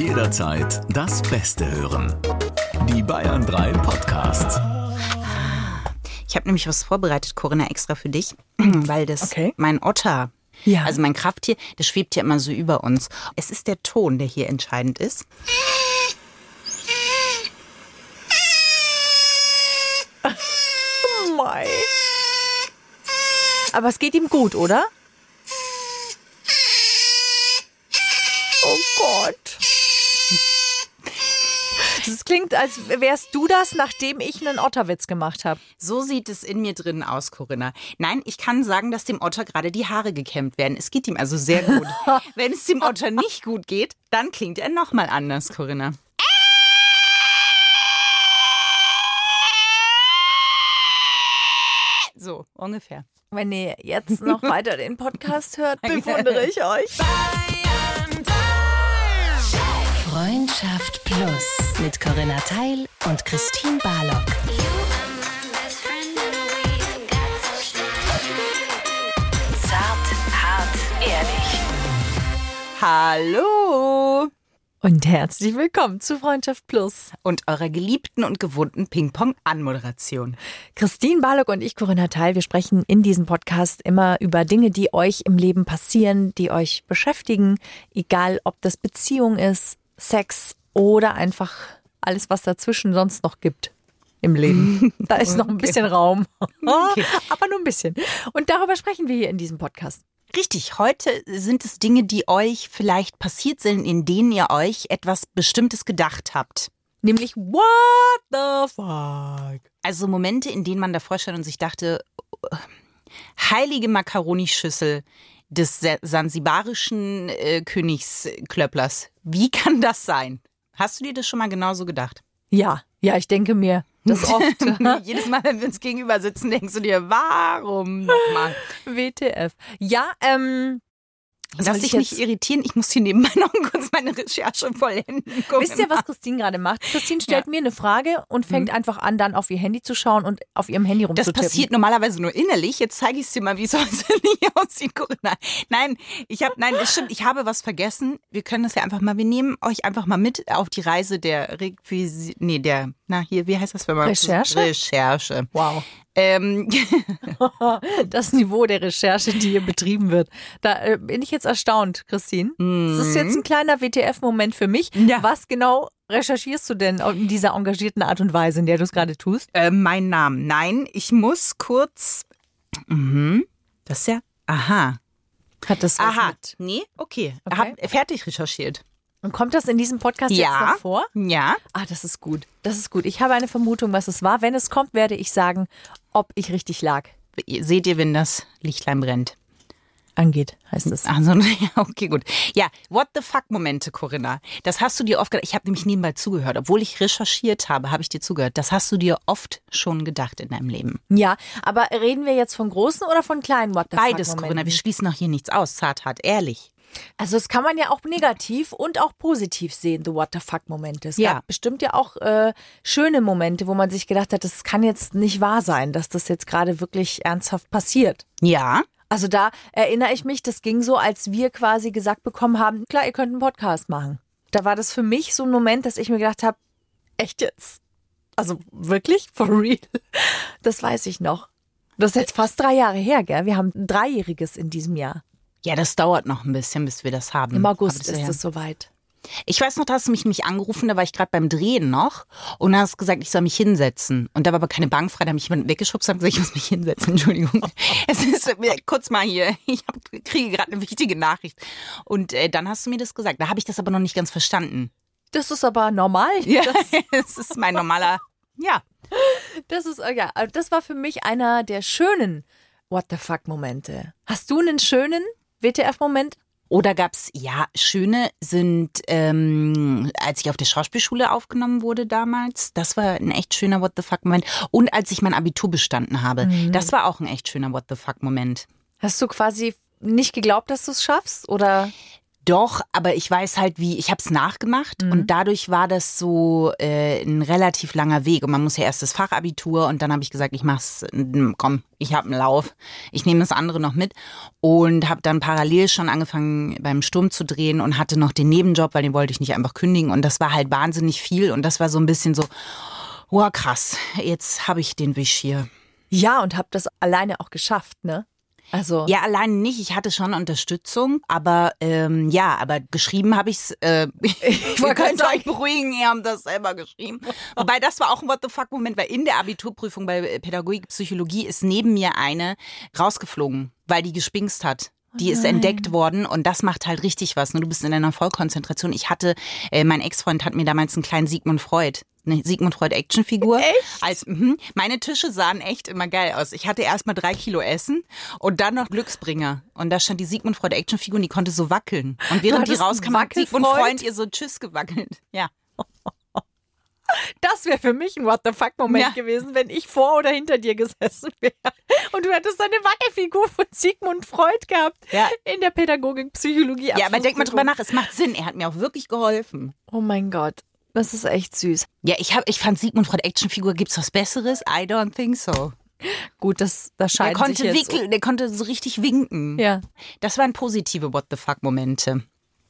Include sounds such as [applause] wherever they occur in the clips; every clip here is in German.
Jederzeit das Beste hören. Die Bayern 3 Podcasts. Ich habe nämlich was vorbereitet, Corinna, extra für dich, [clears throat] weil das Okay. mein Otter, Ja. also mein Krafttier, das schwebt ja immer so über uns. Es ist der Ton, der hier entscheidend ist. Mei. Aber es geht ihm gut, oder? Oh Gott. Es klingt, als wärst du das, nachdem ich einen Otterwitz gemacht habe. So sieht es in mir drin aus, Corinna. Nein, ich kann sagen, dass dem Otter gerade die Haare gekämmt werden. Es geht ihm also sehr gut. [laughs] Wenn es dem Otter nicht gut geht, dann klingt er nochmal anders, Corinna. So, ungefähr. Wenn ihr jetzt noch weiter den Podcast hört, [laughs] bewundere ich euch. Freundschaft Plus mit Corinna Teil und Christine Barlock. Zart, hart, ehrlich. Hallo! Und herzlich willkommen zu Freundschaft Plus. Und eurer geliebten und gewohnten Ping-Pong-Anmoderation. Christine Barlock und ich, Corinna Teil, wir sprechen in diesem Podcast immer über Dinge, die euch im Leben passieren, die euch beschäftigen, egal ob das Beziehung ist, Sex oder einfach alles, was dazwischen sonst noch gibt im Leben. [laughs] Da ist noch ein bisschen Raum. [laughs] Aber nur ein bisschen. Und darüber sprechen wir hier in diesem Podcast. Richtig, heute sind es Dinge, die euch vielleicht passiert sind, in denen ihr euch etwas Bestimmtes gedacht habt. Nämlich, what the fuck? Also Momente, in denen man davor stand und sich dachte, äh, heilige Makaronischüssel des sa- sansibarischen äh, Königsklöpplers. Wie kann das sein? Hast du dir das schon mal genauso gedacht? Ja, ja, ich denke mir das [laughs] oft. Jedes Mal, wenn wir uns gegenüber sitzen, denkst du dir, warum [laughs] nochmal? WTF. Ja, ähm, Lass soll dich nicht irritieren, ich muss hier nebenbei [laughs] noch kurz meine Recherche vollenden. Wisst ihr, was Christine gerade macht? Christine stellt mir eine Frage und fängt einfach an, dann auf ihr Handy zu schauen und auf ihrem Handy Das rumzutippen. passiert normalerweise nur innerlich. Jetzt zeige ich es dir mal, wie es [laughs] nicht aussieht, Corinna. Nein, ich habe, nein, es stimmt, ich habe was vergessen. Wir können das ja einfach mal, wir nehmen euch einfach mal mit auf die Reise der Requisi nee, der, na hier, wie heißt das, wenn man Recherche? Recherche. Wow. Ähm, [laughs] Das Niveau der Recherche, die hier betrieben wird. Da äh, bin ich jetzt erstaunt, Christine. Das ist jetzt ein kleiner WTF-Moment für mich. Ja. Was genau recherchierst du denn in dieser engagierten Art und Weise, in der du es gerade tust? äh, mein Name. Nein, ich muss kurz. Mhm. Das ist ja. Aha. Hat das was Aha. mit? Nee, okay. Okay. Hab fertig recherchiert. Und kommt das in diesem Podcast jetzt Ja. noch vor? Ja. Ah, das ist gut. Das ist gut. Ich habe eine Vermutung, was es war. Wenn es kommt, werde ich sagen, ob ich richtig lag. Seht ihr, wenn das Lichtlein brennt? Angeht, heißt es. Also, [laughs] ja, okay, gut. Ja, what the fuck Momente, Corinna. Das hast du dir oft gedacht. Ich habe nämlich nebenbei zugehört. Obwohl ich recherchiert habe, habe ich dir zugehört. Das hast du dir oft schon gedacht in deinem Leben. Ja, aber reden wir jetzt von großen oder von kleinen What the Beides, fuck Corinna. Wir schließen auch hier nichts aus. Zart, hart, ehrlich. Also das kann man ja auch negativ und auch positiv sehen, the What the fuck Momente. Es Ja. gab bestimmt ja auch äh, schöne Momente, wo man sich gedacht hat, das kann jetzt nicht wahr sein, dass das jetzt gerade wirklich ernsthaft passiert. Ja. Also da erinnere ich mich, das ging so, als wir quasi gesagt bekommen haben, klar, ihr könnt einen Podcast machen. Da war das für mich so ein Moment, dass ich mir gedacht habe, echt jetzt? Also wirklich? [laughs] For real? Das weiß ich noch. Das ist jetzt fast drei Jahre her, gell? Wir haben ein Dreijähriges in diesem Jahr. Ja, das dauert noch ein bisschen, bis wir das haben. Im August ist es soweit. Ich weiß noch, da hast du mich nämlich angerufen, da war ich gerade beim Drehen noch und hast gesagt, ich soll mich hinsetzen. Und da war aber keine Bank frei, da habe ich jemanden weggeschubst und gesagt, ich muss mich hinsetzen, [laughs] Entschuldigung. es ist mir kurz mal hier, ich hab, kriege gerade eine wichtige Nachricht. Und äh, dann hast du mir das gesagt. Da habe ich das aber noch nicht ganz verstanden. Das ist aber normal. [laughs] Ja, [laughs] das ist mein normaler, ja. Das ist, äh, ja, also das war für mich einer der schönen What the fuck Momente. Hast du einen schönen WTF-Moment? Oder gab's ja, schöne sind, ähm, als ich auf der Schauspielschule aufgenommen wurde damals, das war ein echt schöner What the fuck-Moment. Und als ich mein Abitur bestanden habe, das war auch ein echt schöner What the fuck-Moment. Hast du quasi nicht geglaubt, dass du es schaffst? Oder? Doch, aber ich weiß halt, wie, ich habe es nachgemacht Mhm. und dadurch war das so äh, ein relativ langer Weg. Und man muss ja erst das Fachabitur und dann habe ich gesagt, ich mach's, mm, komm, ich habe einen Lauf. Ich nehme das andere noch mit und habe dann parallel schon angefangen beim Sturm zu drehen und hatte noch den Nebenjob, weil den wollte ich nicht einfach kündigen. Und das war halt wahnsinnig viel und das war so ein bisschen so, wow, krass, jetzt habe ich den Wisch hier. Ja, und hab das alleine auch geschafft, ne? Also, Ja, alleine nicht. Ich hatte schon Unterstützung, aber ähm, ja, aber geschrieben habe ich's. Äh, [laughs] ich wollte könnt euch beruhigen, ihr habt das selber geschrieben. [laughs] Wobei das war auch ein What the fuck Moment, weil in der Abiturprüfung bei äh, Pädagogik Psychologie ist neben mir eine rausgeflogen, weil die gespinkst hat. Die ist entdeckt worden und das macht halt richtig was. Ne? Du bist in einer Vollkonzentration. Ich hatte, äh, mein Ex-Freund hat mir damals einen kleinen Sigmund Freud, eine Sigmund Freud Actionfigur. Echt? Als, mhm. Meine Tische sahen echt immer geil aus. Ich hatte erstmal drei Kilo Essen und dann noch Glücksbringer. Und da stand die Sigmund Freud Actionfigur und die konnte so wackeln. Und während die rauskam, hat Sigmund? Freund ihr so Tschüss gewackelt. Ja. das wäre für mich ein What the fuck-Moment Ja. gewesen, wenn ich vor oder hinter dir gesessen wäre. Und du hättest eine Wackelfigur von Sigmund Freud gehabt Ja. in der Pädagogik, Psychologie. Ja, aber denk mal drüber nach, es macht Sinn. Er hat mir auch wirklich geholfen. Oh mein Gott, das ist echt süß. Ja, ich, hab, ich fand Sigmund Freud Actionfigur, gibt's was Besseres? I don't think so. Gut, das, das Der scheint konnte, sich jetzt... wickeln, der konnte so richtig winken. Ja. Das waren positive What the fuck Momente.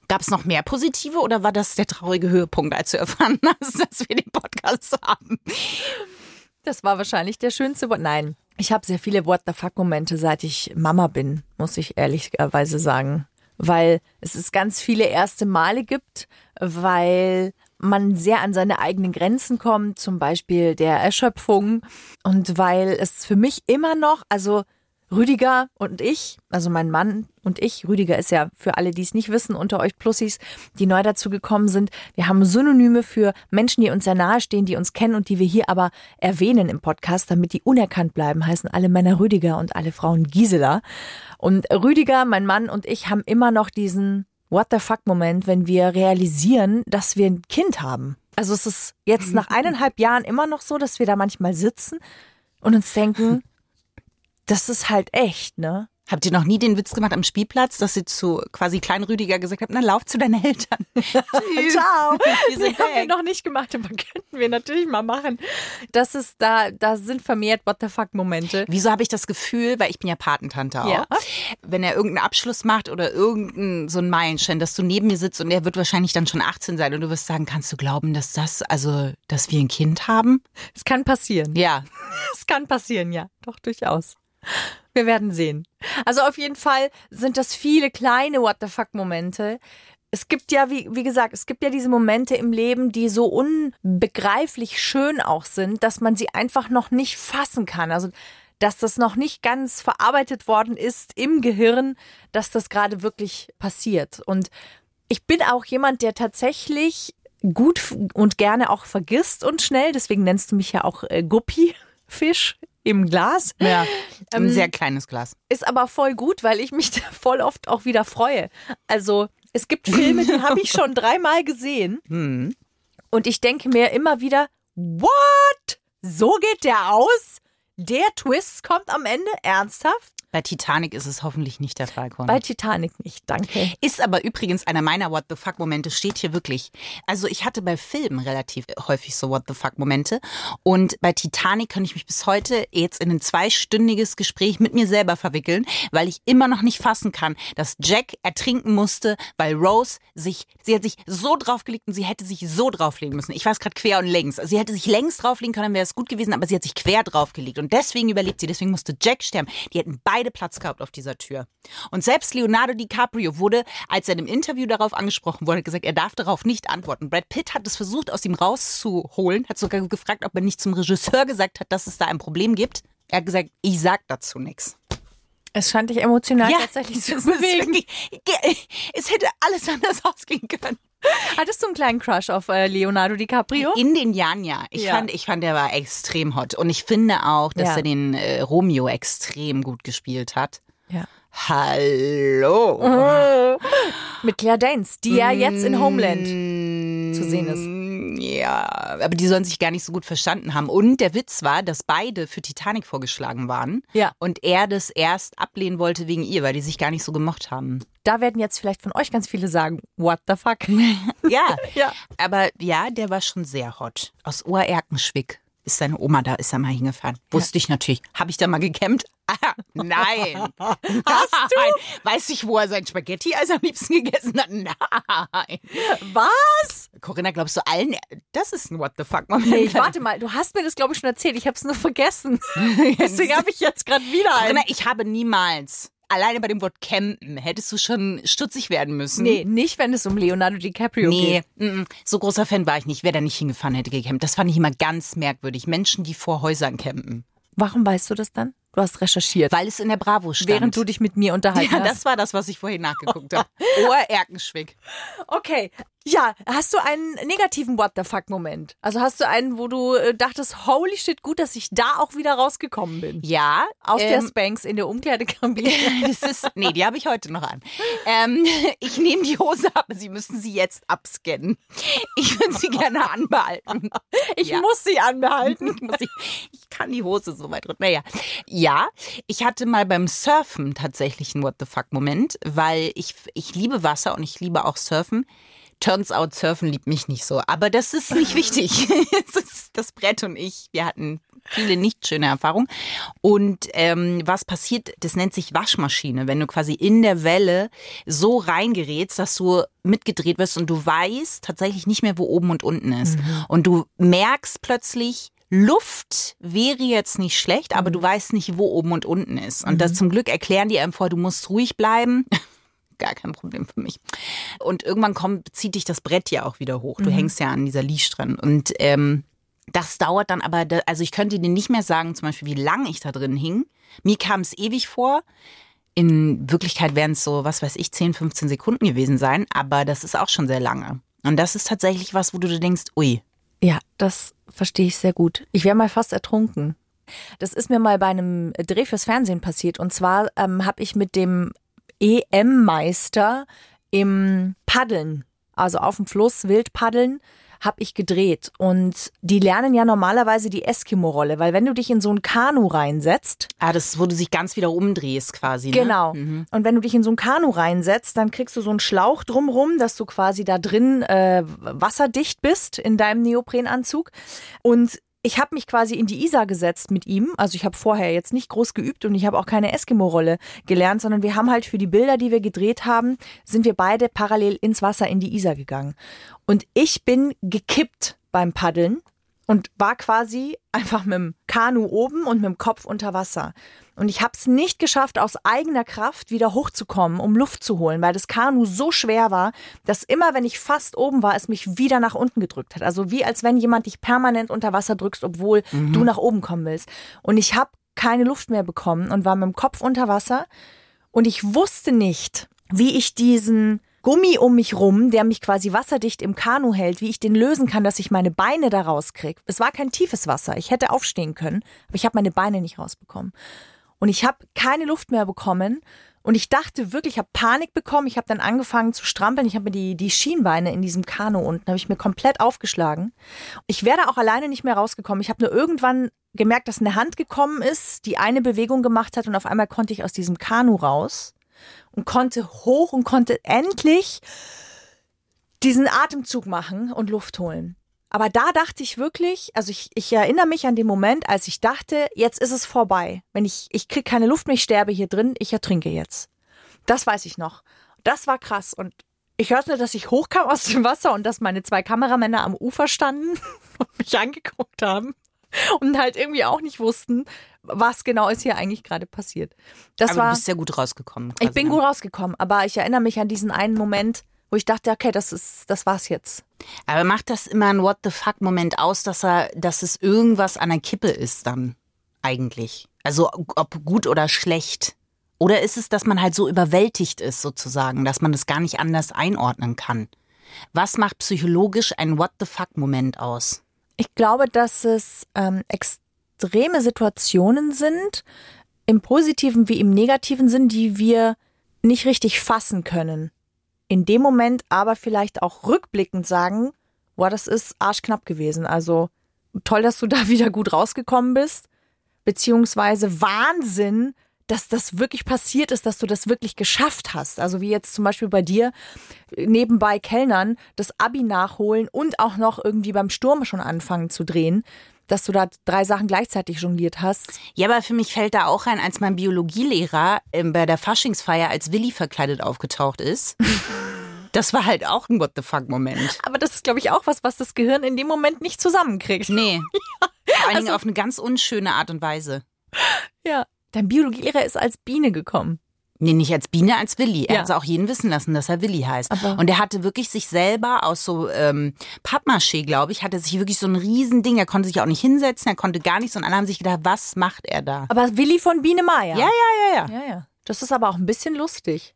Gab es noch mehr positive oder war das der traurige Höhepunkt, als du erfahren [laughs] hast, dass wir den Podcast haben? Das war wahrscheinlich der schönste Wort. Nein, ich habe sehr viele What the fuck Momente, seit ich Mama bin, muss ich ehrlicherweise sagen. Weil es es ganz viele erste Male gibt, weil man sehr an seine eigenen Grenzen kommt, zum Beispiel der Erschöpfung. Und weil es für mich immer noch, also Rüdiger und ich, also mein Mann und ich, Rüdiger ist ja für alle, die es nicht wissen, unter euch Plussis, die neu dazu gekommen sind. Wir haben Synonyme für Menschen, die uns sehr nahe stehen, die uns kennen und die wir hier aber erwähnen im Podcast, damit die unerkannt bleiben, heißen alle Männer Rüdiger und alle Frauen Gisela. Und Rüdiger, mein Mann und ich haben immer noch diesen What the fuck Moment, wenn wir realisieren, dass wir ein Kind haben. Also es ist jetzt nach [laughs] eineinhalb Jahren immer noch so, dass wir da manchmal sitzen und uns denken, das ist halt echt, ne? Habt ihr noch nie den Witz gemacht am Spielplatz, dass ihr zu quasi Kleinrüdiger gesagt habt, na lauf zu deinen Eltern. Tschüss. [laughs] [laughs] Ciao. Wir Nee, haben wir noch nicht gemacht, aber [laughs] könnten wir natürlich mal machen. Das ist da, da sind vermehrt What the fuck Momente. Wieso habe ich das Gefühl, weil ich bin ja Patentante auch, Ja. wenn er irgendeinen Abschluss macht oder irgendeinen so einen Meilenstein, dass du neben mir sitzt und er wird wahrscheinlich dann schon 18 sein und du wirst sagen, kannst du glauben, dass das, also, dass wir ein Kind haben? Es kann passieren. Ja. Es kann passieren, ja. Doch, durchaus. [laughs] Wir werden sehen. Also auf jeden Fall sind das viele kleine What the fuck Momente. Es gibt ja, wie, wie gesagt, es gibt ja diese Momente im Leben, die so unbegreiflich schön auch sind, dass man sie einfach noch nicht fassen kann. Also, dass das noch nicht ganz verarbeitet worden ist im Gehirn, dass das gerade wirklich passiert. Und ich bin auch jemand, der tatsächlich gut und gerne auch vergisst und schnell. Deswegen nennst du mich ja auch äh, Guppi-Fisch im Glas. ja. Ein Ähm, sehr kleines Glas. Ist aber voll gut, weil ich mich [laughs] voll oft auch wieder freue. Also es gibt Filme, die habe ich schon dreimal gesehen. [laughs] Hm. Und ich denke mir immer wieder, what? So geht der aus? Der Twist kommt am Ende? Ernsthaft? Bei Titanic ist es hoffentlich nicht der Fall, Conny. Bei Titanic nicht, danke. Ist aber übrigens einer meiner What the fuck Momente, steht hier wirklich. Also ich hatte bei Filmen relativ häufig so What the fuck Momente und bei Titanic kann ich mich bis heute jetzt in ein zweistündiges Gespräch mit mir selber verwickeln, weil ich immer noch nicht fassen kann, dass Jack ertrinken musste, weil Rose sich, sie hat sich so draufgelegt und sie hätte sich so drauflegen müssen. Ich weiß gerade quer und längs. Also sie hätte sich längs drauflegen können, dann wäre es gut gewesen, aber sie hat sich quer draufgelegt und deswegen überlebt sie, deswegen musste Jack sterben. Die hätten beide Platz gehabt auf dieser Tür. Und selbst Leonardo DiCaprio wurde, als er einem Interview darauf angesprochen wurde, gesagt, er darf darauf nicht antworten. Brad Pitt hat es versucht, aus ihm rauszuholen, hat sogar gefragt, ob er nicht zum Regisseur gesagt hat, dass es da ein Problem gibt. Er hat gesagt, ich sag dazu nichts. Es scheint dich emotional tatsächlich zu bewegen. [laughs] wirklich- Es hätte alles anders [laughs] ausgehen können. Hattest du einen kleinen Crush auf äh, Leonardo DiCaprio? In den Jahren ja. Ich Ja. fand, ich fand, der war extrem hot. Und ich finde auch, dass Ja. er den äh, Romeo extrem gut gespielt hat. Ja. Hallo. [laughs] Mit Claire Danes, die ja jetzt in Homeland Mm, zu sehen ist. Ja, aber die sollen sich gar nicht so gut verstanden haben. Und der Witz war, dass beide für Titanic vorgeschlagen waren. Ja. Und er das erst ablehnen wollte wegen ihr, weil die sich gar nicht so gemocht haben. Da werden jetzt vielleicht von euch ganz viele sagen, what the fuck? [laughs] Ja, Ja. aber ja, der war schon sehr hot. Aus Oerkenschwick ist seine Oma da, ist er mal hingefahren. Wusste ich natürlich. Habe ich da mal? Ah, [laughs] nein. Hast du? Weiß ich, wo er sein Spaghetti-Eis am liebsten gegessen hat? Nein. Was? Corinna, glaubst du allen, das ist ein What the fuck Moment? Nee, ich warte mal, du hast mir das glaube ich schon erzählt, ich habe es nur vergessen. [laughs] Deswegen habe ich jetzt gerade wieder Corinna, einen. ich habe niemals, alleine bei dem Wort campen, hättest du schon stutzig werden müssen. Nee, nicht wenn es um Leonardo DiCaprio Nee, geht. mm. so großer Fan war ich nicht. Wer da nicht hingefahren hätte gecampt. Das fand ich immer ganz merkwürdig. Menschen, die vor Häusern campen. Warum weißt du das dann? Du hast recherchiert. Weil es in der Bravo stand. Während du dich mit mir unterhalten Ja, hast. das war das, was ich vorhin nachgeguckt [laughs] habe. Oerkenschwick. Okay. Ja, hast du einen negativen What the fuck Moment? Also hast du einen, wo du äh, dachtest, holy shit, gut, dass ich da auch wieder rausgekommen bin. Ja. Aus der ähm, Spanx in der Umkleidekabine. [laughs] das ist, nee, die habe ich heute noch an. Ähm, [laughs] ich nehme die Hose ab, Sie müssen sie jetzt abscannen. Ich würde sie gerne anbehalten. Ich Ja. muss sie anbehalten. [laughs] Ich, muss, ich, ich kann die Hose so weit runter. Naja, ja, ich hatte mal beim Surfen tatsächlich einen What the fuck Moment, weil ich, ich liebe Wasser und ich liebe auch Surfen. Turns out, Surfen liebt mich nicht so. Aber das ist nicht wichtig. [laughs] [laughs] das, Brett und ich, wir hatten viele nicht schöne Erfahrungen. Und ähm, was passiert, das nennt sich Waschmaschine, wenn du quasi in der Welle so reingerätst, dass du mitgedreht wirst und du weißt tatsächlich nicht mehr, wo oben und unten ist. Und du merkst plötzlich, Luft wäre jetzt nicht schlecht, aber du weißt nicht, wo oben und unten ist. Und das zum Glück erklären die einem vor, du musst ruhig bleiben. Gar kein Problem für mich. Und irgendwann kommt, zieht dich das Brett ja auch wieder hoch. Du hängst ja an dieser Leash dran. Und ähm, das dauert dann aber, also ich könnte dir nicht mehr sagen, zum Beispiel, wie lange ich da drin hing. Mir kam es ewig vor. In Wirklichkeit wären es so, was weiß ich, 10, 15 Sekunden gewesen sein. Aber das ist auch schon sehr lange. Und das ist tatsächlich was, wo du dir denkst, ui, Ja, das verstehe ich sehr gut. Ich wäre mal fast ertrunken. Das ist mir mal bei einem Dreh fürs Fernsehen passiert. Und zwar ähm, habe ich mit dem EM-Meister im Paddeln, also auf dem Fluss wild paddeln, habe ich gedreht. Und die lernen ja normalerweise die Eskimo-Rolle, weil wenn du dich in so ein Kanu reinsetzt, ah, das ist, wo du sich ganz wieder umdrehst quasi. Ne? Genau. Und wenn du dich in so ein Kanu reinsetzt, dann kriegst du so einen Schlauch drumrum, dass du quasi da drin äh, wasserdicht bist in deinem Neoprenanzug. Und ich habe mich quasi in die Isar gesetzt mit ihm. Also ich habe vorher jetzt nicht groß geübt und ich habe auch keine Eskimo-Rolle gelernt, sondern wir haben halt für die Bilder, die wir gedreht haben, sind wir beide parallel ins Wasser in die Isar gegangen. Und ich bin gekippt beim Paddeln und war quasi einfach mit dem Kanu oben und mit dem Kopf unter Wasser. Und ich habe es nicht geschafft, aus eigener Kraft wieder hochzukommen, um Luft zu holen, weil das Kanu so schwer war, dass immer, wenn ich fast oben war, es mich wieder nach unten gedrückt hat. Also wie als wenn jemand dich permanent unter Wasser drückst, obwohl du nach oben kommen willst. Und ich habe keine Luft mehr bekommen und war mit dem Kopf unter Wasser. Und ich wusste nicht, wie ich diesen Gummi um mich rum, der mich quasi wasserdicht im Kanu hält, wie ich den lösen kann, dass ich meine Beine da rauskriege. Es war kein tiefes Wasser. Ich hätte aufstehen können, aber ich habe meine Beine nicht rausbekommen. Und ich habe keine Luft mehr bekommen. Und ich dachte wirklich, ich habe Panik bekommen. Ich habe dann angefangen zu strampeln. Ich habe mir die, die Schienbeine in diesem Kanu unten, habe ich mir komplett aufgeschlagen. Ich wäre auch alleine nicht mehr rausgekommen. Ich habe nur irgendwann gemerkt, dass eine Hand gekommen ist, die eine Bewegung gemacht hat und auf einmal konnte ich aus diesem Kanu raus und konnte hoch und konnte endlich diesen Atemzug machen und Luft holen. Aber da dachte ich wirklich, also ich, ich erinnere mich an den Moment, als ich dachte, jetzt ist es vorbei. Wenn ich, ich kriege keine Luft mehr, ich sterbe hier drin, ich ertrinke jetzt. Das weiß ich noch. Das war krass. Und ich hörte nur, dass ich hochkam aus dem Wasser und dass meine zwei Kameramänner am Ufer standen [laughs] und mich angeguckt haben [laughs] und halt irgendwie auch nicht wussten, was genau ist hier eigentlich gerade passiert. Das Aber war. du bist sehr gut rausgekommen. Ich quasi, bin ne? gut rausgekommen, aber ich erinnere mich an diesen einen Moment, wo ich dachte, okay, das ist, das war's jetzt. Aber macht das immer ein What the fuck Moment aus, dass er, dass es irgendwas an der Kippe ist dann eigentlich? Also ob gut oder schlecht? Oder ist es, dass man halt so überwältigt ist sozusagen, dass man das gar nicht anders einordnen kann? Was macht psychologisch ein What the fuck Moment aus? Ich glaube, dass es ähm, extreme Situationen sind, im positiven wie im negativen Sinn, die wir nicht richtig fassen können. In dem Moment aber vielleicht auch rückblickend sagen, boah, das ist arschknapp gewesen. Also toll, dass du da [laughs] wieder gut rausgekommen bist. Beziehungsweise Wahnsinn, dass das wirklich passiert ist, dass du das wirklich geschafft hast. Also wie jetzt zum Beispiel bei dir, nebenbei Kellnern, das Abi nachholen und auch noch irgendwie beim Sturm schon anfangen zu drehen dass du da drei Sachen gleichzeitig jongliert hast. Ja, aber für mich fällt da auch rein, als mein Biologielehrer ähm, bei der Faschingsfeier als Willi verkleidet aufgetaucht ist. [laughs] Das war halt auch ein What the fuck Moment. Aber das ist, glaube ich, auch was, was das Gehirn in dem Moment nicht zusammenkriegt. Nee. [laughs] ja. Vor allen Dingen also, auf eine ganz unschöne Art und Weise. Ja. Dein Biologielehrer ist als Biene gekommen. Nee, nicht als Biene, als Willi. Er ja. hat es auch jeden wissen lassen, dass er Willi heißt. Aber und er hatte wirklich sich selber aus so ähm, Pappmaché, glaube ich, hatte sich wirklich so ein Riesending. Er konnte sich auch nicht hinsetzen, er konnte gar nichts. Und alle haben sich gedacht, was macht er da? Aber Willi von Biene Meier. Ja, ja, ja, ja. ja, ja. Das ist aber auch ein bisschen lustig.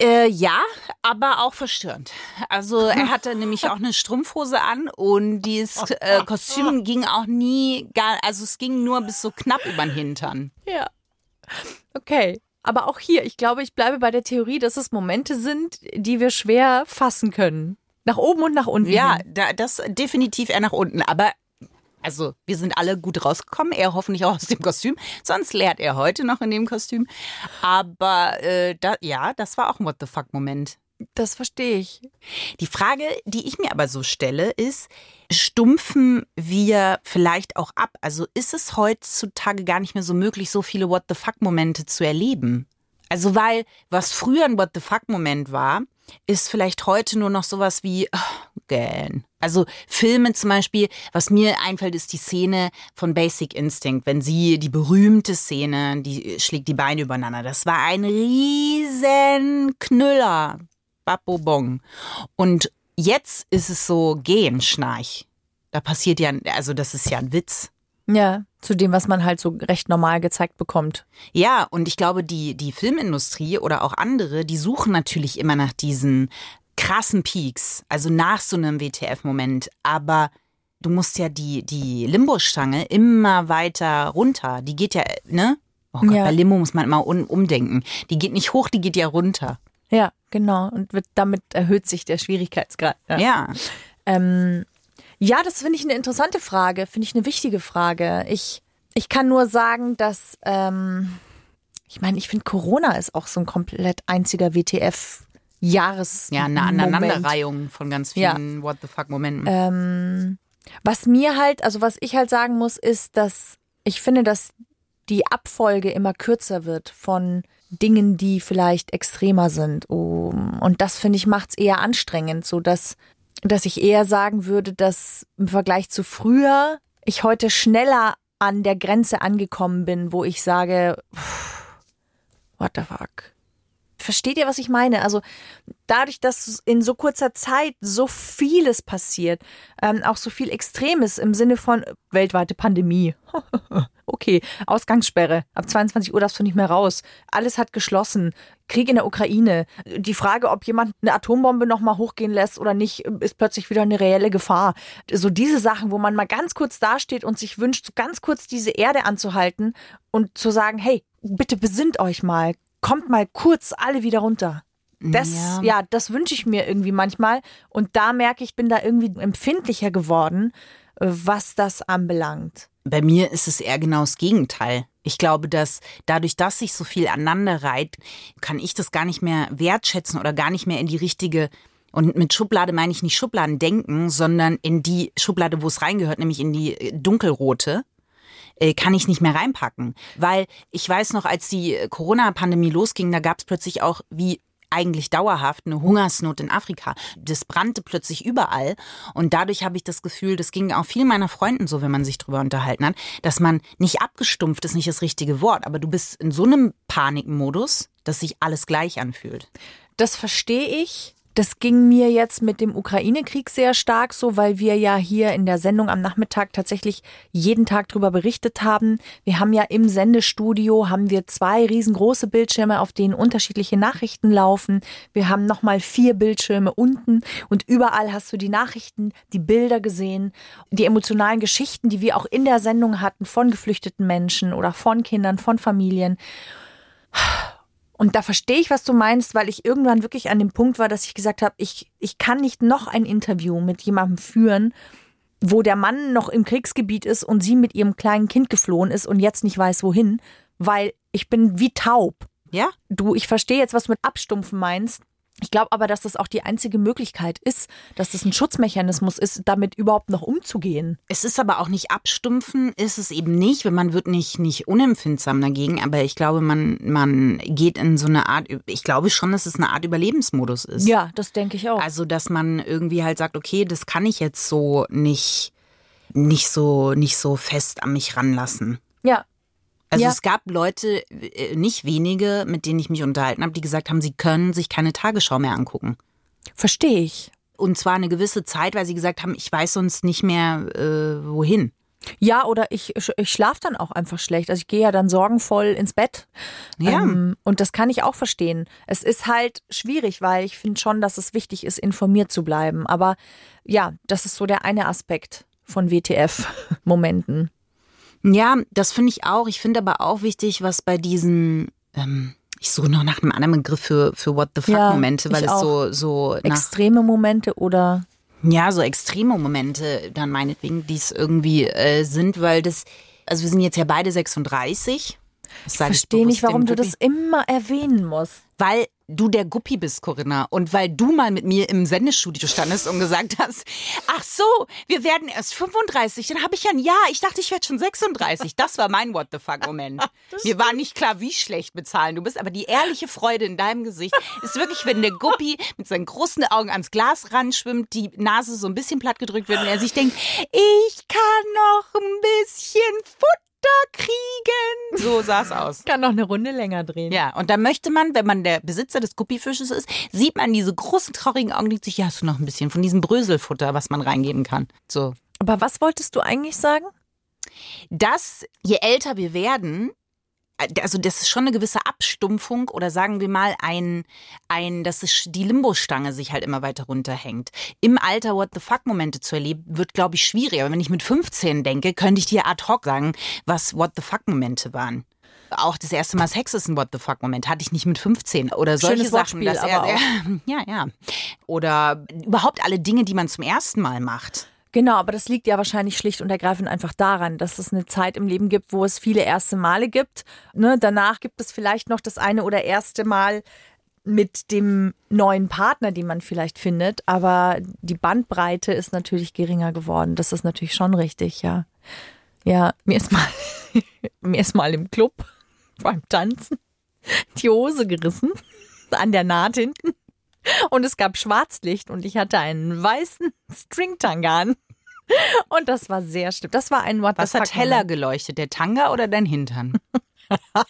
Äh, ja, aber auch verstörend. Also er hatte nämlich auch eine Strumpfhose an und dieses äh, Kostüm ging auch nie gar, also es ging nur bis so knapp über den Hintern. Ja. Okay. Aber auch hier, ich glaube, ich bleibe bei der Theorie, dass es Momente sind, die wir schwer fassen können. Nach oben und nach unten. Ja, da, das definitiv eher nach unten. Aber also wir sind alle gut rausgekommen, er hoffentlich auch aus dem Kostüm. Sonst lehrt er heute noch in dem Kostüm. Aber äh, da, ja, das war auch ein What the fuck Moment. Das verstehe ich. Die Frage, die ich mir aber so stelle, ist, stumpfen wir vielleicht auch ab? Also ist es heutzutage gar nicht mehr so möglich, so viele What the fuck-Momente zu erleben? Also weil, was früher ein What the fuck-Moment war, ist vielleicht heute nur noch sowas wie, oh, gähn. Also Filme zum Beispiel, was mir einfällt, ist die Szene von Basic Instinct, wenn sie die berühmte Szene, die schlägt die Beine übereinander. Das war ein riesen Knüller. Babobong. Und jetzt ist es so, gehen, schnarch. Da passiert ja, also das ist ja ein Witz. Ja, zu dem, was man halt so recht normal gezeigt bekommt. Ja, und ich glaube, die, die Filmindustrie oder auch andere, die suchen natürlich immer nach diesen krassen Peaks, also nach so einem WTF-Moment. Aber du musst ja die, die Limbo-Stange immer weiter runter. Die geht ja, ne? Oh Gott, ja. bei Limbo muss man immer um, umdenken. Die geht nicht hoch, die geht ja runter. Ja, genau. Und wird, damit erhöht sich der Schwierigkeitsgrad. Ja. Ja, ähm, ja das finde ich eine interessante Frage, finde ich eine wichtige Frage. Ich, ich kann nur sagen, dass, ähm, ich meine, ich finde Corona ist auch so ein komplett einziger WTF. Jahres. Ja, eine Aneinanderreihung von ganz vielen ja. What the fuck Momenten. Ähm, was mir halt, also was ich halt sagen muss, ist, dass ich finde, dass die Abfolge immer kürzer wird von Dingen, die vielleicht extremer sind. Und das finde ich macht es eher anstrengend, so dass, dass ich eher sagen würde, dass im Vergleich zu früher ich heute schneller an der Grenze angekommen bin, wo ich sage, what the fuck? Versteht ihr, was ich meine? Also dadurch, dass in so kurzer Zeit so vieles passiert, ähm, auch so viel Extremes im Sinne von weltweite Pandemie. [laughs] okay, Ausgangssperre. Ab 22 Uhr darfst du nicht mehr raus. Alles hat geschlossen. Krieg in der Ukraine. Die Frage, ob jemand eine Atombombe nochmal hochgehen lässt oder nicht, ist plötzlich wieder eine reelle Gefahr. So diese Sachen, wo man mal ganz kurz dasteht und sich wünscht, so ganz kurz diese Erde anzuhalten und zu sagen, hey, bitte besinnt euch mal kommt mal kurz alle wieder runter. Das, ja, ja das wünsche ich mir irgendwie manchmal. Und da merke ich, bin da irgendwie empfindlicher geworden, was das anbelangt. Bei mir ist es eher genau das Gegenteil. Ich glaube, dass dadurch, dass sich so viel aneinander reiht, kann ich das gar nicht mehr wertschätzen oder gar nicht mehr in die richtige und mit Schublade meine ich nicht Schubladen denken, sondern in die Schublade, wo es reingehört, nämlich in die äh, dunkelrote äh, kann ich nicht mehr reinpacken. Weil ich weiß noch, als die Corona-Pandemie losging, da gab es plötzlich auch wie eigentlich dauerhaft eine Hungersnot in Afrika. Das brannte plötzlich überall und dadurch habe ich das Gefühl, das ging auch vielen meiner Freunden so, wenn man sich drüber unterhalten hat, dass man nicht abgestumpft ist nicht das richtige Wort, aber du bist in so einem Panikmodus, dass sich alles gleich anfühlt. Das verstehe ich. Das ging mir jetzt mit dem Ukraine-Krieg sehr stark so, weil wir ja hier in der Sendung am Nachmittag tatsächlich jeden Tag darüber berichtet haben. Wir haben ja im Sendestudio haben wir zwei riesengroße Bildschirme, auf denen unterschiedliche Nachrichten laufen. Wir haben nochmal vier Bildschirme unten und überall hast du die Nachrichten, die Bilder gesehen, die emotionalen Geschichten, die wir auch in der Sendung hatten von geflüchteten Menschen oder von Kindern, von Familien. Und da verstehe ich, was du meinst, weil ich irgendwann wirklich an dem Punkt war, dass ich gesagt habe, ich, ich kann nicht noch ein Interview mit jemandem führen, wo der Mann noch im Kriegsgebiet ist und sie mit ihrem kleinen Kind geflohen ist und jetzt nicht weiß, wohin, weil ich bin wie taub. Ja? Du, ich verstehe jetzt, was du mit abstumpfen meinst. Ich glaube aber, dass das auch die einzige Möglichkeit ist, dass das ein Schutzmechanismus ist, damit überhaupt noch umzugehen. Es ist aber auch nicht abstumpfen, ist es eben nicht, wenn man wird nicht, nicht unempfindsam dagegen, aber ich glaube, man, man geht in so eine Art, ich glaube schon, dass es eine Art Überlebensmodus ist. Ja, das denke ich auch. Also, dass man irgendwie halt sagt, okay, das kann ich jetzt so nicht, nicht so, nicht so fest an mich ranlassen. ja, Also Ja. es gab Leute, äh, nicht wenige, mit denen ich mich unterhalten habe, die gesagt haben, sie können sich keine Tagesschau mehr angucken. verstehe ich. Und zwar eine gewisse Zeit, weil sie gesagt haben, ich weiß sonst nicht mehr äh, wohin. Ja, oder ich, ich schlafe dann auch einfach schlecht. Also ich gehe ja dann sorgenvoll ins Bett. Ja. Ähm, und das kann ich auch verstehen. Es ist halt schwierig, weil ich finde schon, dass es wichtig ist, informiert zu bleiben. Aber ja, das ist so der eine Aspekt von WTF-Momenten. Ja, das finde ich auch. Ich finde aber auch wichtig, was bei diesen, ähm, ich suche noch nach einem anderen Begriff für, für What the Ja, Fuck-Momente, weil ich es auch. so, so Extreme Momente oder ja, so extreme Momente dann meinetwegen, die es irgendwie äh, sind, weil das, also wir sind jetzt ja beide 36. Das ich verstehe nicht, warum du das immer erwähnen musst. Weil du der Guppi bist, Corinna. Und weil du mal mit mir im Sendestudio standest und gesagt hast, ach so, wir werden erst 35. Dann habe ich ja ein Jahr. Ich dachte, ich werde schon 36. Das war mein What the fuck-Moment. [laughs] Mir war nicht klar, wie schlecht bezahlen du bist, aber die ehrliche Freude in deinem Gesicht ist wirklich, wenn der Guppi mit seinen großen Augen ans Glas ranschwimmt, die Nase so ein bisschen platt gedrückt wird und er sich denkt, ich kann noch ein bisschen Futter kriegen. So sah es aus. Kann noch eine Runde länger drehen. Ja, und da möchte man, wenn man der Besitzer des Guppifisches ist, sieht man diese großen traurigen Augen, die sich, ja, hast du noch ein bisschen von diesem Bröselfutter, was man reingeben kann. So. Aber was wolltest du eigentlich sagen? Dass, je älter wir werden, also das ist schon eine gewisse Abstumpfung oder sagen wir mal ein, ein dass es die Limbostange sich halt immer weiter runterhängt. Im Alter What the fuck Momente zu erleben, wird glaube ich schwieriger. Aber wenn ich mit 15 denke, könnte ich dir ad hoc sagen, was What the fuck Momente waren. Auch das erste Mal Sex ist ein What the fuck Moment. Hatte ich nicht mit 15 oder solche Schönes Sachen. Dass er, [laughs] ja, ja. Oder überhaupt alle Dinge, die man zum ersten Mal macht. Genau, aber das liegt ja wahrscheinlich schlicht und ergreifend einfach daran, dass es eine Zeit im Leben gibt, wo es viele erste Male gibt. Ne, danach gibt es vielleicht noch das eine oder erste Mal mit dem neuen Partner, den man vielleicht findet, aber die Bandbreite ist natürlich geringer geworden. Das ist natürlich schon richtig, ja. Ja, mir ist mal, [laughs] mir ist mal im Club [laughs] beim Tanzen die Hose gerissen an der Naht hinten. Und es gab Schwarzlicht und ich hatte einen weißen Stringtanga an. Und das war sehr schlimm. Das war ein What Was hat heller geleuchtet, der Tanga oder dein Hintern? Das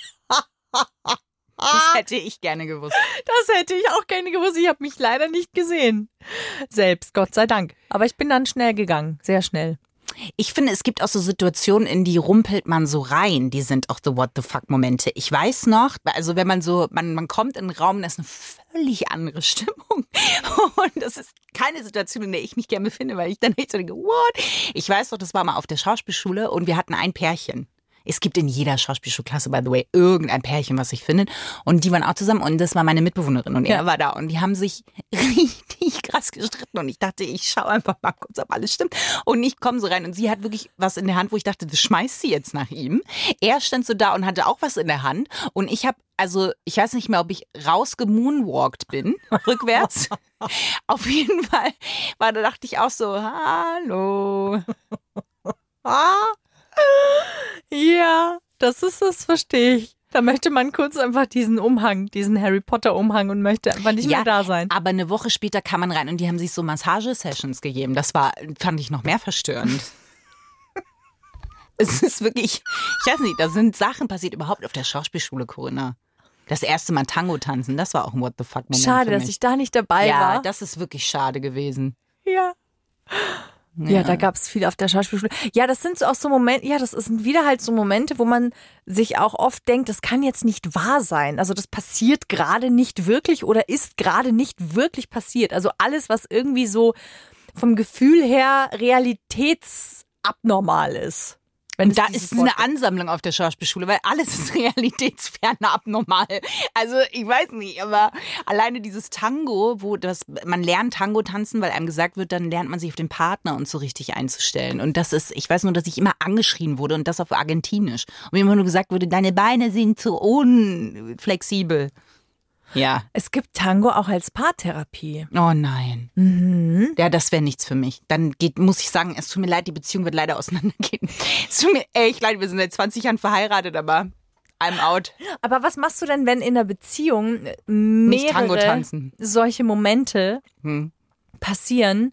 [laughs] hätte ich gerne gewusst. Das hätte ich auch gerne gewusst. Ich habe mich leider nicht gesehen. Selbst, Gott sei Dank. Aber ich bin dann schnell gegangen. Sehr schnell. Ich finde, es gibt auch so Situationen, in die rumpelt man so rein. Die sind auch the what the fuck Momente. Ich weiß noch, also wenn man so, man, man kommt in einen Raum, da ist eine völlig andere [laughs] Stimmung. Und das ist keine Situation, in der ich mich gerne befinde, weil ich dann echt so denke, what? Ich weiß doch, das war mal auf der Schauspielschule und wir hatten ein Pärchen. Es gibt in jeder Schauspielschulklasse, by the way, irgendein Pärchen, was sich findet. Und die waren auch zusammen und das war meine Mitbewohnerin und er war da und die haben sich [laughs] richtig krass gestritten und ich dachte, ich schaue einfach mal kurz, ob alles stimmt. Und ich komme so rein und sie hat wirklich was in der Hand, wo ich dachte, das schmeißt sie jetzt nach ihm. Er stand so da und hatte auch was in der Hand und ich habe, also ich weiß nicht mehr, ob ich rausgemoonwalkt bin, [laughs] rückwärts. Auf jeden Fall war, da dachte ich auch so, hallo. [laughs] Ah. [laughs] Ja, das ist es, verstehe ich. Da möchte man kurz einfach diesen Umhang, diesen Harry Potter Umhang und möchte einfach nicht mehr da sein. Aber eine Woche später kam man rein und die haben sich so Massagesessions gegeben. Das war, fand ich noch mehr verstörend. [laughs] es ist wirklich, ich weiß nicht, da sind Sachen passiert überhaupt auf der Schauspielschule, Corinna. Das erste Mal Tango tanzen, das war auch ein What the fuck Moment. Schade, dass ich da nicht dabei Ja, war. das ist wirklich schade gewesen. Ja. Ja, da gab es viel auf der Schauspielschule. Ja, das sind so auch so Momente, ja, das sind wieder halt so Momente, wo man sich auch oft denkt, das kann jetzt nicht wahr sein. Also das passiert gerade nicht wirklich oder ist gerade nicht wirklich passiert. Also alles, was irgendwie so vom Gefühl her realitätsabnormal ist. Wenn Da ist Wort eine Ansammlung auf der Schauspielschule, weil alles [laughs] ist realitätsfern abnormal. Also ich weiß nicht, aber alleine dieses Tango, wo das man lernt Tango tanzen, weil einem gesagt wird, dann lernt man sich auf den Partner und so richtig einzustellen. Und das ist, ich weiß nur, dass ich immer angeschrien wurde und das auf Argentinisch. Und mir immer nur gesagt wurde, deine Beine sind zu unflexibel. Ja. Es gibt Tango auch als Paartherapie. Oh nein. Mhm. Ja, das wäre nichts für mich. Dann geht, muss ich sagen, es tut mir leid, die Beziehung wird leider auseinandergehen. [laughs] Es tut mir echt leid, wir sind seit 20 Jahren verheiratet, aber I'm out. Aber was machst du denn, wenn in der Beziehung mehrere tanzen. solche Momente Hm. passieren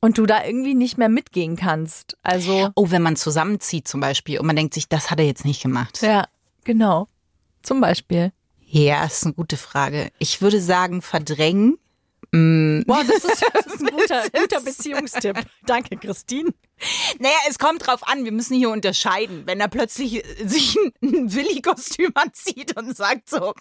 und du da irgendwie nicht mehr mitgehen kannst? Also, Oh, wenn man zusammenzieht zum Beispiel und man denkt sich, das hat er jetzt nicht gemacht. ja, genau. Zum Beispiel. Ja, ist eine gute Frage. Ich würde sagen, verdrängen. Mm, Wow, das ist, [laughs] das ist ein guter, guter Beziehungstipp. Danke, Christine. Naja, es kommt drauf an, wir müssen hier unterscheiden. Wenn er plötzlich äh, sich ein, Willi-Kostüm anzieht und sagt so,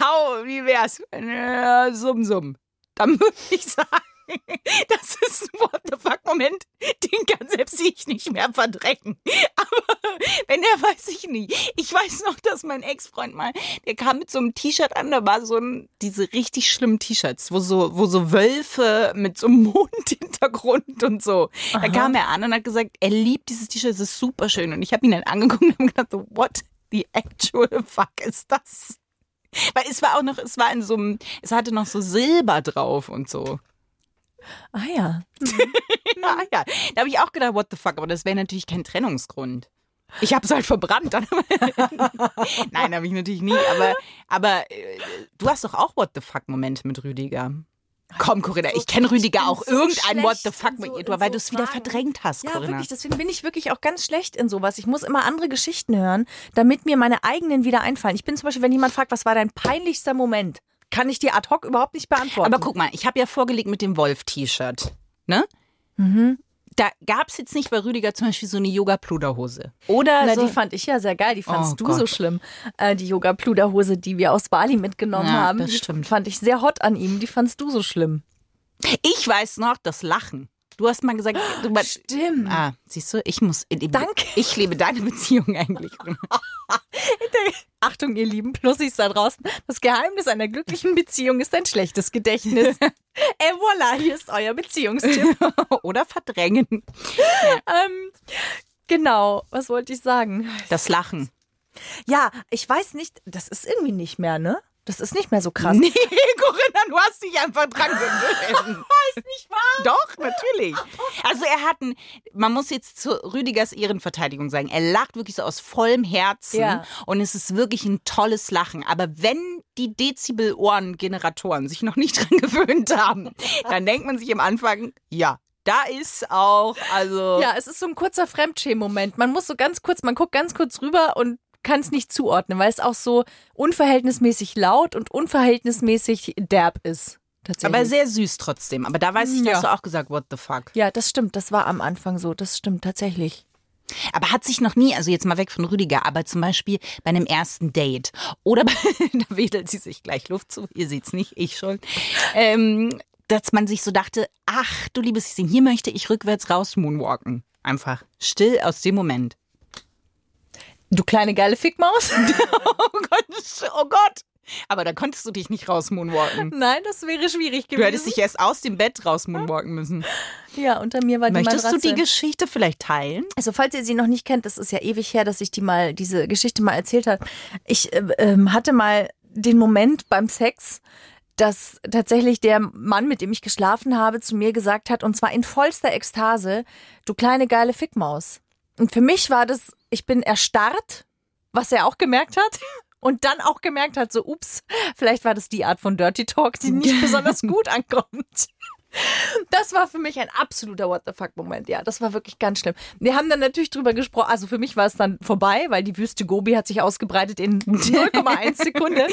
hau, wie wär's? Ja, summ, summ. Dann würde ich sagen, [laughs] das ist ein What the fuck Moment, den kann selbst ich nicht mehr verdrängen. [laughs] Aber wenn er weiß ich nie. Ich weiß noch, dass mein Ex-Freund mal, der kam mit so einem T-Shirt an, da war so ein, diese richtig schlimmen T-Shirts, wo so, wo so Wölfe mit so einem [laughs] Mondhintergrund und so. Da kam er an und hat gesagt, er liebt dieses T-Shirt, es ist super schön. Und ich habe ihn dann angeguckt und habe gedacht, so, what the actual fuck ist das? Weil es war auch noch, es war in so einem, es hatte noch so Silber drauf und so. Ah ja. [laughs] Ja, ja. Da habe ich auch gedacht, what the fuck, aber das wäre natürlich kein Trennungsgrund. Ich habe es halt verbrannt. [laughs] Nein, habe ich natürlich nie. Aber, aber äh, du hast doch auch what the fuck Momente mit Rüdiger. Komm, Corinna, ich kenne Rüdiger bin auch. so Irgendein what the fuck so- mit ihr, weil du es wieder verdrängt hast, Ja, Corinna. wirklich. Deswegen bin ich wirklich auch ganz schlecht in sowas. Ich muss immer andere Geschichten hören, damit mir meine eigenen wieder einfallen. Ich bin zum Beispiel, wenn jemand fragt, was war dein peinlichster Moment, kann ich dir ad hoc überhaupt nicht beantworten. Aber guck mal, ich habe ja vorgelegt mit dem Wolf-T-Shirt. Ne? Mhm. Da gab es jetzt nicht bei Rüdiger zum Beispiel so eine Yoga-Pluderhose. Oder Na, so, die fand ich ja sehr geil. Die fandst Oh du Gott. so schlimm. Äh, die Yoga-Pluderhose, die wir aus Bali mitgenommen Ja, haben, das die stimmt. fand ich sehr hot an ihm. Die fandst du so schlimm. ich weiß noch, das Lachen. Du hast mal gesagt, du, Stimmt. Ah, siehst du, ich muss. Danke. Ich lebe deine Beziehung eigentlich. [laughs] Achtung, ihr lieben Plussis da draußen. Das Geheimnis einer glücklichen Beziehung ist ein schlechtes Gedächtnis. [laughs] Et voilà, hier ist euer Beziehungstipp. [laughs] Oder verdrängen. ähm, genau, was wollte ich sagen? Das Lachen. Ja, ich weiß nicht, das ist irgendwie nicht mehr, ne? Das ist nicht mehr so krass. Nee, [laughs] Corinna, du hast dich einfach dran gewöhnt. [laughs] ist nicht wahr. Doch, natürlich. Also er hat ein, man muss jetzt zu Rüdigers Ehrenverteidigung sagen, er lacht wirklich so aus vollem Herzen Ja. und es ist wirklich ein tolles Lachen. Aber wenn die Dezibel-Ohren-Generatoren sich noch nicht [laughs] dran gewöhnt haben, dann denkt man sich am Anfang, ja, da ist auch, also Ja, es ist so ein kurzer Fremdschämen-Moment. Man muss so ganz kurz, man guckt ganz kurz rüber und kann es nicht zuordnen, weil es auch so unverhältnismäßig laut und unverhältnismäßig derb ist. Aber sehr süß trotzdem. Aber da weiß ich, da Ja. hast du auch gesagt, what the fuck. ja, das stimmt. Das war am Anfang so. Das stimmt tatsächlich. Aber hat sich noch nie, also jetzt mal weg von Rüdiger, aber zum Beispiel bei einem ersten Date oder [laughs] bei, da wedelt sie sich gleich Luft zu, ihr seht's nicht, ich schon, ähm, dass man sich so dachte, ach du liebes Lieschen, hier möchte ich rückwärts raus moonwalken. Einfach still aus dem Moment. Du kleine geile Fickmaus? [laughs] Oh Gott, oh Gott. Aber da konntest du dich nicht raus moonwalken. Nein, das wäre schwierig gewesen. Du hättest dich erst aus dem Bett raus moonwalken müssen. ja, unter mir war die Möchtest du Matratze. die Geschichte vielleicht teilen? Also falls ihr sie noch nicht kennt, das ist ja ewig her, dass ich die mal diese Geschichte mal erzählt habe. Ich äh, ähm, hatte mal den Moment beim Sex, dass tatsächlich der Mann, mit dem ich geschlafen habe, zu mir gesagt hat, und zwar in vollster Ekstase, du kleine geile Fickmaus. Und für mich war das, ich bin erstarrt, was er auch gemerkt hat. [laughs] Und dann auch gemerkt hat, so, ups, vielleicht war das die Art von Dirty Talk, die nicht [laughs] besonders gut ankommt. Das war für mich ein absoluter What the fuck-Moment. Ja, das war wirklich ganz schlimm. Wir haben dann natürlich drüber gesprochen. Also für mich war es dann vorbei, weil die Wüste Gobi hat sich ausgebreitet in [laughs] 0,1 Sekunde.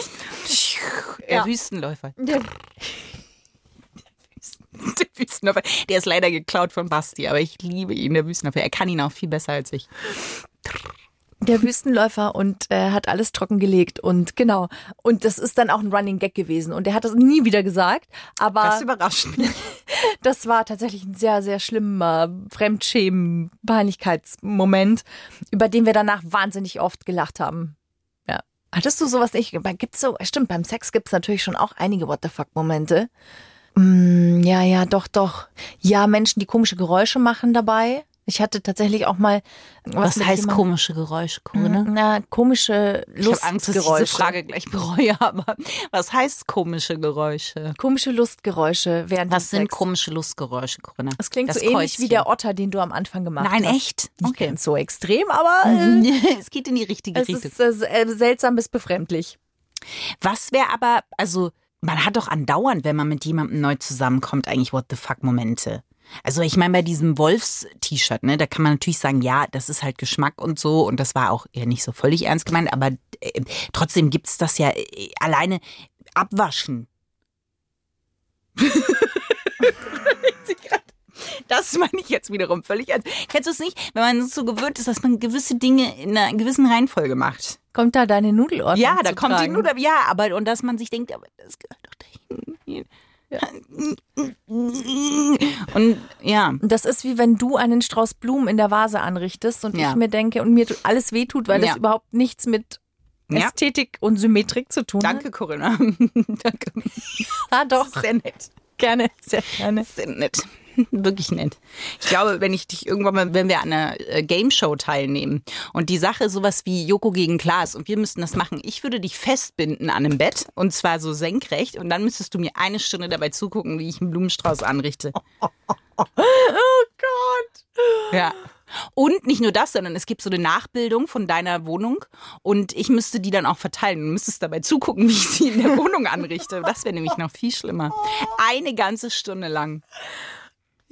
Der Ja. Wüstenläufer. Der, Der Wüstenläufer. Der ist leider geklaut von Basti, aber ich liebe ihn, der Wüstenläufer. Er kann ihn auch viel besser als ich. Der Wüstenläufer und äh, hat alles trockengelegt und genau. Und das ist dann auch ein Running Gag gewesen. Und er hat das nie wieder gesagt. Aber Das überrascht mich. [laughs] das war tatsächlich ein sehr, sehr schlimmer Fremdschämen, Peinlichkeitsmoment, über den wir danach wahnsinnig oft gelacht haben. Ja. Hattest du sowas nicht? Gibt's so, stimmt, beim Sex gibt's natürlich schon auch einige What the fuck-Momente. Mm, ja, ja, doch, doch. Ja, Menschen, die komische Geräusche machen dabei. Ich hatte tatsächlich auch mal Was mit heißt komische Geräusche, Corinna? Na, komische Ich habe Angst, dass ich diese Lustgeräusche. Frage gleich bereue, [laughs] aber was heißt komische Geräusche? Komische Lustgeräusche während Was sind Sex. komische Lustgeräusche, Corinna? Das klingt Das so ähnlich wie der Otter, den du am Anfang gemacht Nein, hast. echt? Nicht Okay. ganz so extrem, aber [laughs] äh, es geht in die richtige es Richtung. ist äh, seltsam bis befremdlich. Was wäre aber, also, man hat doch andauernd, wenn man mit jemandem neu zusammenkommt, eigentlich What the fuck Momente. Also ich meine, bei diesem Wolfs-T-Shirt, ne, da kann man natürlich sagen, ja, das ist halt Geschmack und so und das war auch eher nicht so völlig ernst gemeint, aber äh, trotzdem gibt's das ja äh, alleine abwaschen. [laughs] Das meine ich jetzt wiederum völlig ernst. Kennst du es nicht, wenn man so gewöhnt ist, dass man gewisse Dinge in einer gewissen Reihenfolge macht? Kommt da deine Nudelordnung Ja, da kommt tragen? die Nudel, ja, aber und dass man sich denkt, aber das gehört doch dahin. [laughs] Und ja, Das ist wie wenn du einen Strauß Blumen in der Vase anrichtest und Ja. ich mir denke und mir alles wehtut, weil Ja. das überhaupt nichts mit. Ästhetik und Symmetrik zu tun danke Corinna. [laughs] danke. hat. Ah, doch, Sehr nett. Gerne, sehr gerne. Sehr nett. [laughs] Wirklich nett. Ich glaube, wenn ich dich irgendwann mal, wenn wir an einer äh, Game Show teilnehmen und die Sache sowas wie Joko gegen Klaas und wir müssten das machen, ich würde dich festbinden an einem Bett und zwar so senkrecht und dann müsstest du mir eine Stunde dabei zugucken, wie ich einen Blumenstrauß anrichte. [laughs] Oh Gott. Ja. Und nicht nur das, sondern es gibt so eine Nachbildung von deiner Wohnung und ich müsste die dann auch verteilen. Du müsstest dabei zugucken, [laughs] wie ich sie in der Wohnung anrichte. Das wäre nämlich noch viel schlimmer. Eine ganze Stunde lang.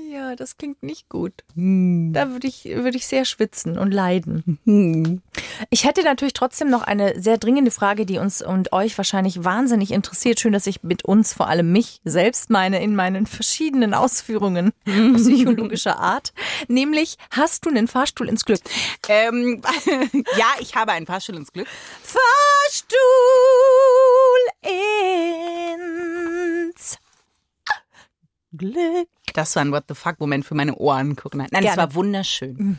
Ja, das klingt nicht gut. Hm. Da würde ich, würde ich sehr schwitzen und leiden. Ich hätte natürlich trotzdem noch eine sehr dringende Frage, die uns und euch wahrscheinlich wahnsinnig interessiert. Schön, dass ich mit uns, vor allem mich selbst meine, in meinen verschiedenen Ausführungen [laughs] psychologischer Art. Nämlich, hast du einen Fahrstuhl ins Glück? Ähm, [laughs] ja, ich habe einen Fahrstuhl ins Glück. Fahrstuhl ins Glück. Das war ein What the fuck-Moment für meine Ohren. Corinna. Nein, es Gerne. war wunderschön.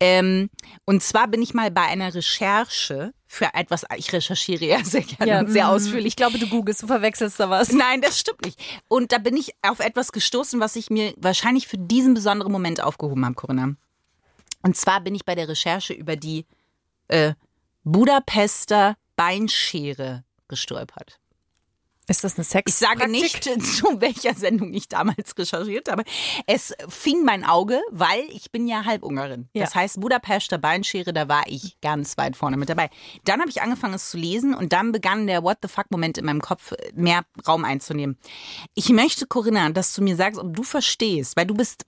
Ähm, und zwar bin ich mal bei einer Recherche für etwas, ich recherchiere ja sehr gerne und sehr mm, ausführlich. Ich glaube, du googelst, du verwechselst da was. Nein, das stimmt nicht. Und da bin ich auf etwas gestoßen, was ich mir wahrscheinlich für diesen besonderen Moment aufgehoben habe, Corinna. Und zwar bin ich bei der Recherche über die äh, Budapester Beinschere gestolpert. Ist das eine Sex? Ich sage nicht, [laughs] zu welcher Sendung ich damals recherchiert habe. Es fing mein Auge, weil ich bin ja Halbungarin. Ja. Das heißt, Budapester Beinschere, da war ich ganz weit vorne mit dabei. Dann habe ich angefangen, es zu lesen und dann begann der What the fuck-Moment in meinem Kopf mehr Raum einzunehmen. Ich möchte, Corinna, dass du mir sagst, ob du verstehst, weil du bist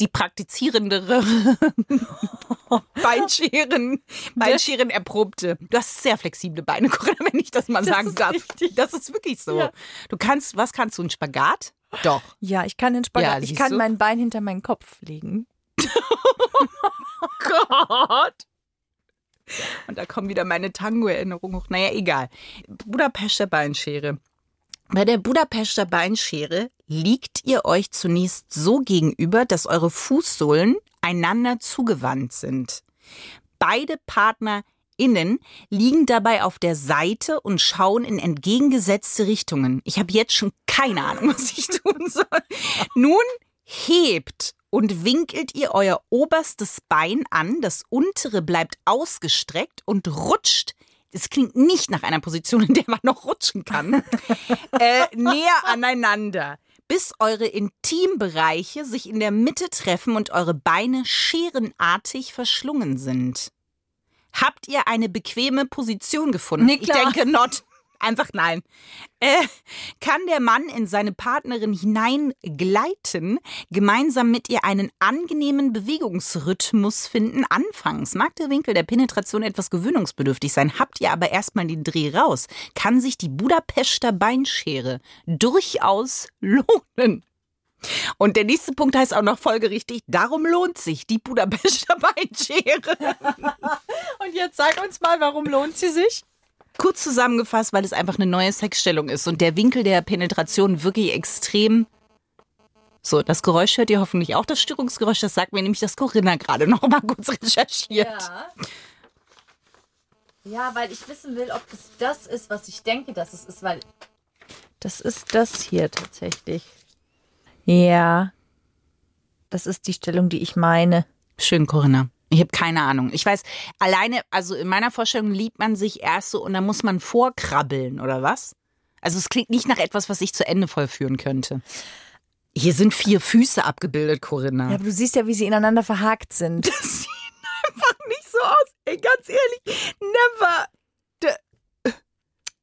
die praktizierendere [laughs] [laughs] Beinscheren, Beinscheren erprobte. Du hast sehr flexible Beine, [laughs] Corinna, wenn ich das mal sagen ist darf. richtig. Das ist wirklich so. Ja. Du kannst, was kannst du, ein Spagat? Doch. Ja, ich kann den Spagat. Ja, ich kann du? mein Bein hinter meinen Kopf legen. [laughs] Gott. Und da kommen wieder meine Tango-Erinnerungen hoch. Naja, egal. Budapester Beinschere. Bei der Budapester Beinschere liegt ihr euch zunächst so gegenüber, dass eure Fußsohlen einander zugewandt sind. Beide PartnerInnen liegen dabei auf der Seite und schauen in entgegengesetzte Richtungen. Ich habe jetzt schon keine Ahnung, [laughs] was ich tun soll. Nun hebt und winkelt ihr euer oberstes Bein an, das untere bleibt ausgestreckt und rutscht. Es klingt nicht nach einer Position, in der man noch rutschen kann. [laughs] äh, näher aneinander, bis eure Intimbereiche sich in der Mitte treffen und eure Beine scherenartig verschlungen sind. Habt ihr eine bequeme Position gefunden? Nee, ich denke not. Einfach nein. Äh, kann der Mann in seine Partnerin hineingleiten, gemeinsam mit ihr einen angenehmen Bewegungsrhythmus finden? Anfangs mag der Winkel der Penetration etwas gewöhnungsbedürftig sein, habt ihr aber erstmal den Dreh raus, kann sich die Budapester Beinschere durchaus lohnen. Und der nächste Punkt heißt auch noch folgerichtig, darum lohnt sich die Budapester Beinschere. [laughs] Und jetzt sag uns mal, warum lohnt sie sich? Kurz zusammengefasst, weil es einfach eine neue Sexstellung ist und der Winkel der Penetration wirklich extrem. So, das Geräusch hört ihr hoffentlich auch, das Störungsgeräusch, das sagt mir nämlich, dass Corinna gerade [laughs] noch mal kurz recherchiert. Ja. Ja, weil ich wissen will, ob das das ist, was ich denke, dass es ist, weil. Das ist das hier tatsächlich. Ja. Das ist die Stellung, die ich meine. Schön, Corinna. Ich habe keine Ahnung. Ich weiß, alleine, also in meiner Vorstellung liebt man sich erst so und dann muss man vorkrabbeln, oder was? Also es klingt nicht nach etwas, was ich zu Ende vollführen könnte. Hier sind vier Füße abgebildet, Corinna. Ja, aber du siehst ja, wie sie ineinander verhakt sind. [laughs] Das sieht einfach nicht so aus. Ey, ganz ehrlich, never.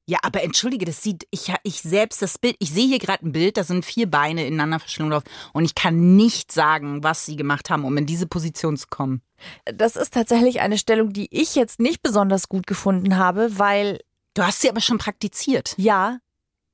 Ja, aber entschuldige, das sieht, ich, ich selbst, das Bild, ich sehe hier gerade ein Bild, da sind vier Beine ineinander verschlungen drauf und ich kann nicht sagen, was sie gemacht haben, um in diese Position zu kommen. Das ist tatsächlich eine Stellung, die ich jetzt nicht besonders gut gefunden habe, weil Du hast sie aber schon praktiziert. Ja,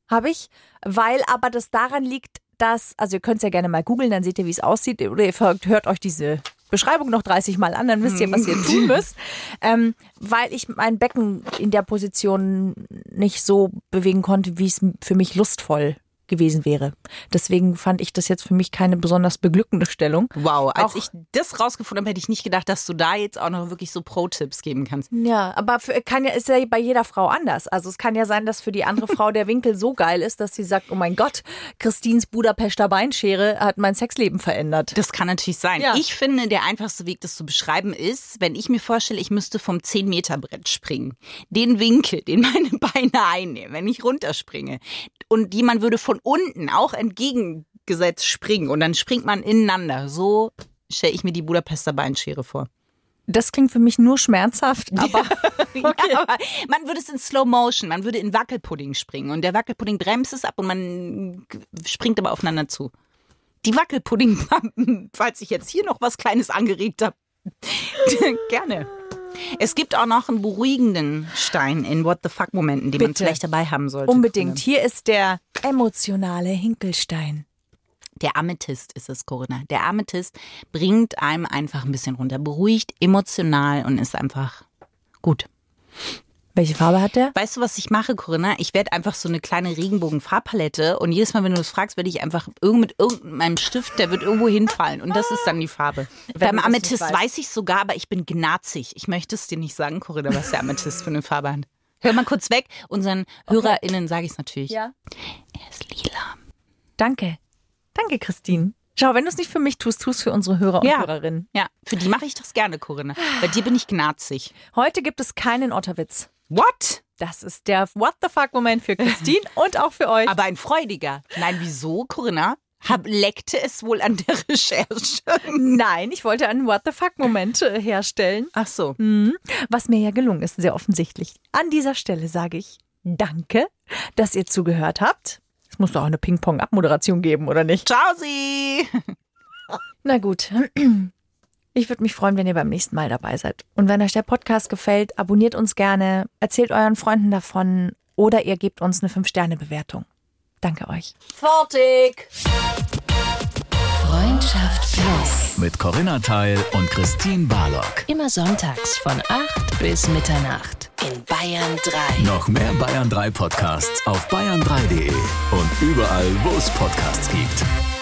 habe ich, weil aber das daran liegt, dass, also ihr könnt es ja gerne mal googeln, dann seht ihr, wie es aussieht, oder ihr hört euch diese Beschreibung noch 30 Mal an, dann wisst ihr, was ihr tun müsst. Ähm, weil ich mein Becken in der Position nicht so bewegen konnte, wie es für mich lustvoll gewesen wäre. Deswegen fand ich das jetzt für mich keine besonders beglückende Stellung. Wow, als Auch- ich das rausgefunden habe, hätte ich nicht gedacht, dass du da jetzt auch noch wirklich so Pro-Tipps geben kannst. Ja, aber für, kann ja, ist ja bei jeder Frau anders. Also es kann ja sein, dass für die andere Frau der Winkel so geil ist, dass sie sagt, oh mein Gott, Christins Budapester Beinschere hat mein Sexleben verändert. Das kann natürlich sein. Ja. Ich finde, der einfachste Weg, das zu beschreiben, ist, wenn ich mir vorstelle, ich müsste vom 10-Meter-Brett springen. Den Winkel, den meine [laughs] Beine einnehmen, wenn ich runterspringe. Und jemand würde von unten auch entgegengesetzt springen und dann springt man ineinander. So stelle ich mir die Budapester Beinschere vor. Das klingt für mich nur schmerzhaft, aber [laughs] [laughs] Ja, aber man würde es in Slow Motion, man würde in Wackelpudding springen und der Wackelpudding bremst es ab und man springt aber aufeinander zu. Die Wackelpudding, [laughs] falls ich jetzt hier noch was Kleines angeregt habe, gerne. Es gibt auch noch einen beruhigenden Stein in What the fuck Momenten, den man Bitte. vielleicht dabei haben sollte. unbedingt. Hier ist der emotionale Hinkelstein. Der Amethyst ist es, Corinna. Der Amethyst bringt einem einfach ein bisschen runter, beruhigt, emotional und ist einfach gut. Welche Farbe hat der? Weißt du, was ich mache, Corinna? Ich werde einfach so eine kleine Regenbogen-Farbpalette und jedes Mal, wenn du das fragst, werde ich einfach irgend mit irgendeinem Stift, der wird irgendwo hinfallen und das ist dann die Farbe. Beim du das Amethyst weißt. weiß ich sogar, aber ich bin gnazig. Ich möchte es dir nicht sagen, Corinna, was der Amethyst für eine Farbe hat. Hör mal kurz weg. Unseren HörerInnen sage ich es natürlich. Ja. Er ist lila. Danke. Danke, Christine. Schau, wenn du es nicht für mich tust, tust für unsere Hörer und Ja. Hörerinnen. Ja, für die mache ich das gerne, Corinna. Bei dir bin ich gnazig. Heute gibt es keinen Otterwitz. What? Das ist der What the fuck-Moment für Christine [laughs] und auch für euch. Aber ein freudiger. Nein, wieso, Corinna? Hab, leckte es wohl an der [laughs] Recherche? Nein, ich wollte einen What the fuck-Moment äh, herstellen. Ach so. Was mir ja gelungen ist, sehr offensichtlich. An dieser Stelle sage ich Danke, dass ihr zugehört habt. Es muss doch auch eine Ping-Pong-Abmoderation geben, oder nicht? Ciao, Sie. Na gut. Ich würde mich freuen, wenn ihr beim nächsten Mal dabei seid. Und wenn euch der Podcast gefällt, abonniert uns gerne, erzählt euren Freunden davon oder ihr gebt uns eine 5-Sterne-Bewertung. Danke euch. Fertig! Freundschaft Plus. Mit Corinna Teil und Christine Barlock. Immer sonntags von 8 bis Mitternacht in Bayern 3. Noch mehr Bayern 3 Podcasts auf bayern3.de und überall, wo es Podcasts gibt.